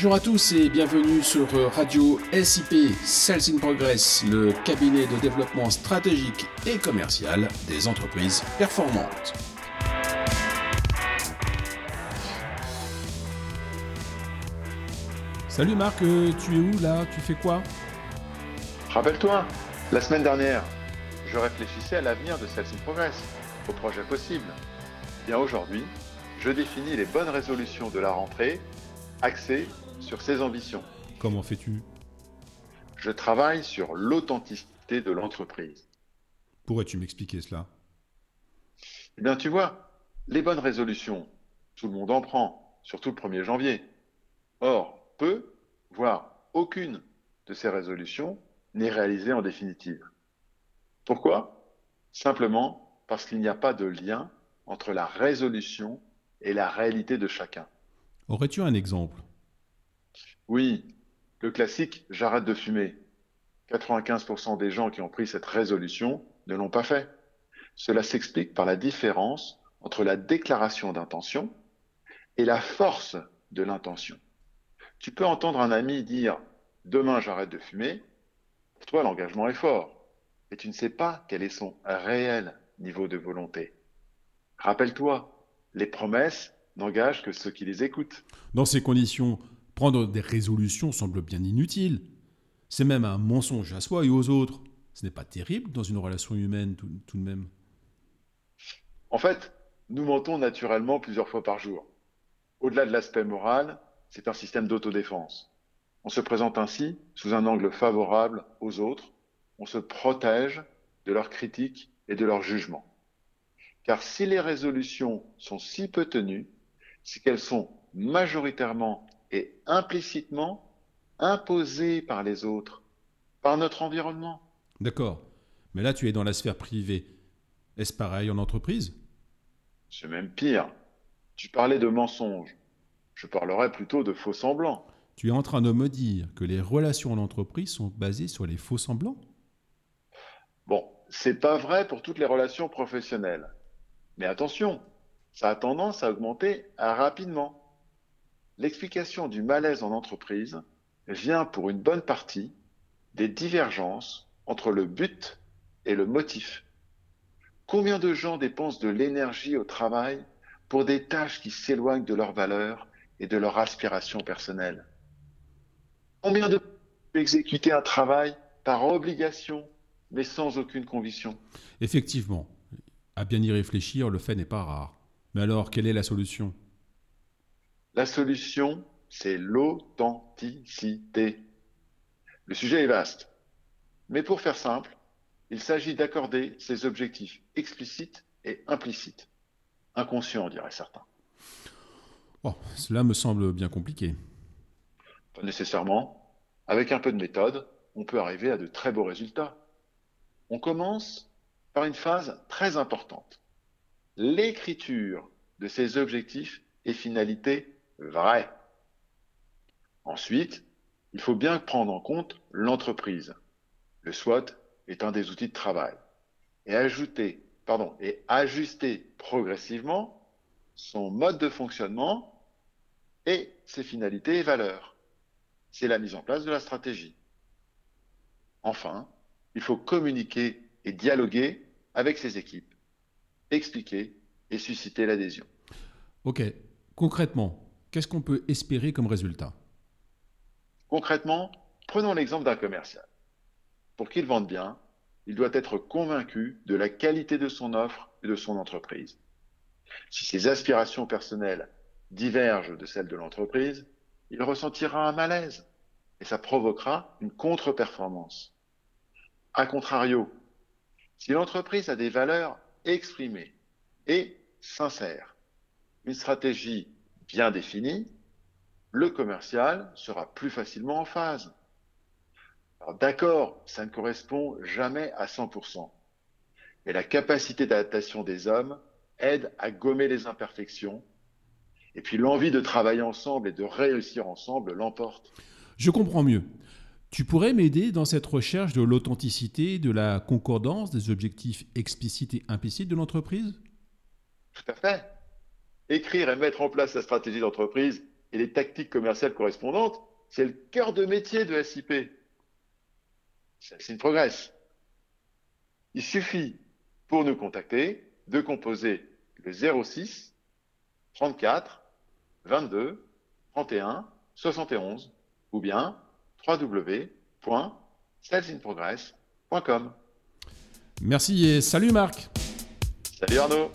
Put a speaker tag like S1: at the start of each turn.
S1: Bonjour à tous et bienvenue sur Radio SIP Sales in Progress, le cabinet de développement stratégique et commercial des entreprises performantes. Salut Marc, euh, tu es où là? Tu fais quoi?
S2: Rappelle-toi, la semaine dernière, je réfléchissais à l'avenir de Sales in Progress, au projet possible. Bien aujourd'hui, je définis les bonnes résolutions de la rentrée axées sur ses ambitions.
S1: Comment fais-tu?
S2: Je travaille sur l'authenticité de l'entreprise.
S1: Pourrais-tu m'expliquer cela?
S2: Eh bien, tu vois, les bonnes résolutions, tout le monde en prend, surtout le 1er janvier. Or, peu, voire aucune de ces résolutions n'est réalisée en définitive. Pourquoi? Simplement parce qu'il n'y a pas de lien entre la résolution et la réalité de chacun.
S1: Aurais-tu un exemple?
S2: Oui, le classique j'arrête de fumer. 95% des gens qui ont pris cette résolution ne l'ont pas fait. Cela s'explique par la différence entre la déclaration d'intention et la force de l'intention. Tu peux entendre un ami dire demain j'arrête de fumer. Pour toi, l'engagement est fort, mais tu ne sais pas quel est son réel niveau de volonté. Rappelle-toi, les promesses n'engagent que ceux qui les écoutent.
S1: Dans ces conditions, prendre des résolutions semble bien inutile. C'est même un mensonge à soi et aux autres. Ce n'est pas terrible dans une relation humaine tout, de même.
S2: En fait, nous mentons naturellement plusieurs fois par jour. Au-delà de l'aspect moral, c'est un système d'autodéfense. On se présente ainsi sous un angle favorable aux autres, on se protège de leurs critiques et de leurs jugements. Car si les résolutions sont si peu tenues, c'est qu'elles sont majoritairement et implicitement imposées par les autres, par notre environnement.
S1: D'accord. Mais là, tu es dans la sphère privée. Est-ce pareil en entreprise?
S2: C'est même pire. Tu parlais de mensonges. Je parlerais plutôt de faux semblants.
S1: Tu es en train de me dire que les relations en entreprise sont basées sur les faux semblants?
S2: Bon, c'est pas vrai pour toutes les relations professionnelles. Mais attention, ça a tendance à augmenter rapidement. L'explication du malaise en entreprise vient pour une bonne partie des divergences entre le but et le motif. Combien de gens dépensent de l'énergie au travail pour des tâches qui s'éloignent de leurs valeurs et de leurs aspirations personnelles? Combien de exécuter un travail par obligation, mais sans aucune conviction?
S1: Effectivement, à bien y réfléchir, le fait n'est pas rare. Mais alors, quelle est la solution?
S2: La solution, c'est l'authenticité. Le sujet est vaste. Mais pour faire simple, il s'agit d'accorder ces objectifs explicites et implicites. Inconscients, diraient certains.
S1: Oh, cela me semble bien compliqué.
S2: Pas nécessairement. Avec un peu de méthode, on peut arriver à de très beaux résultats. On commence par une phase très importante. L'écriture de ces objectifs et finalités vraies. Ensuite, il faut bien prendre en compte l'entreprise. Le SWOT est un des outils de travail. Et ajouter, pardon, et ajuster progressivement son mode de fonctionnement et ses finalités et valeurs. C'est la mise en place de la stratégie. Enfin, il faut communiquer et dialoguer avec ses équipes, expliquer et susciter l'adhésion.
S1: Ok, concrètement, qu'est-ce qu'on peut espérer comme résultat?
S2: Concrètement, prenons l'exemple d'un commercial. Pour qu'il vende bien, il doit être convaincu de la qualité de son offre et de son entreprise. Si ses aspirations personnelles divergent de celles de l'entreprise, il ressentira un malaise et ça provoquera une contre-performance. A contrario, si l'entreprise a des valeurs exprimées et sincères, une stratégie bien définie, le commercial sera plus facilement en phase. D'accord, ça ne correspond jamais à 100%, mais la capacité d'adaptation des hommes aide à gommer les imperfections, et puis l'envie de travailler ensemble et de réussir ensemble l'emporte.
S1: Je comprends mieux. Tu pourrais m'aider dans cette recherche de l'authenticité, de la concordance des objectifs explicites et implicites de l'entreprise?
S2: Tout à fait. Écrire et mettre en place la stratégie d'entreprise, et les tactiques commerciales correspondantes, c'est le cœur de métier de SIP. C'est une progresse. Il suffit pour nous contacter de composer le 06 34 22 31 71 ou bien www.salesinprogress.com.
S1: Merci et salut Marc.
S2: Salut Arnaud.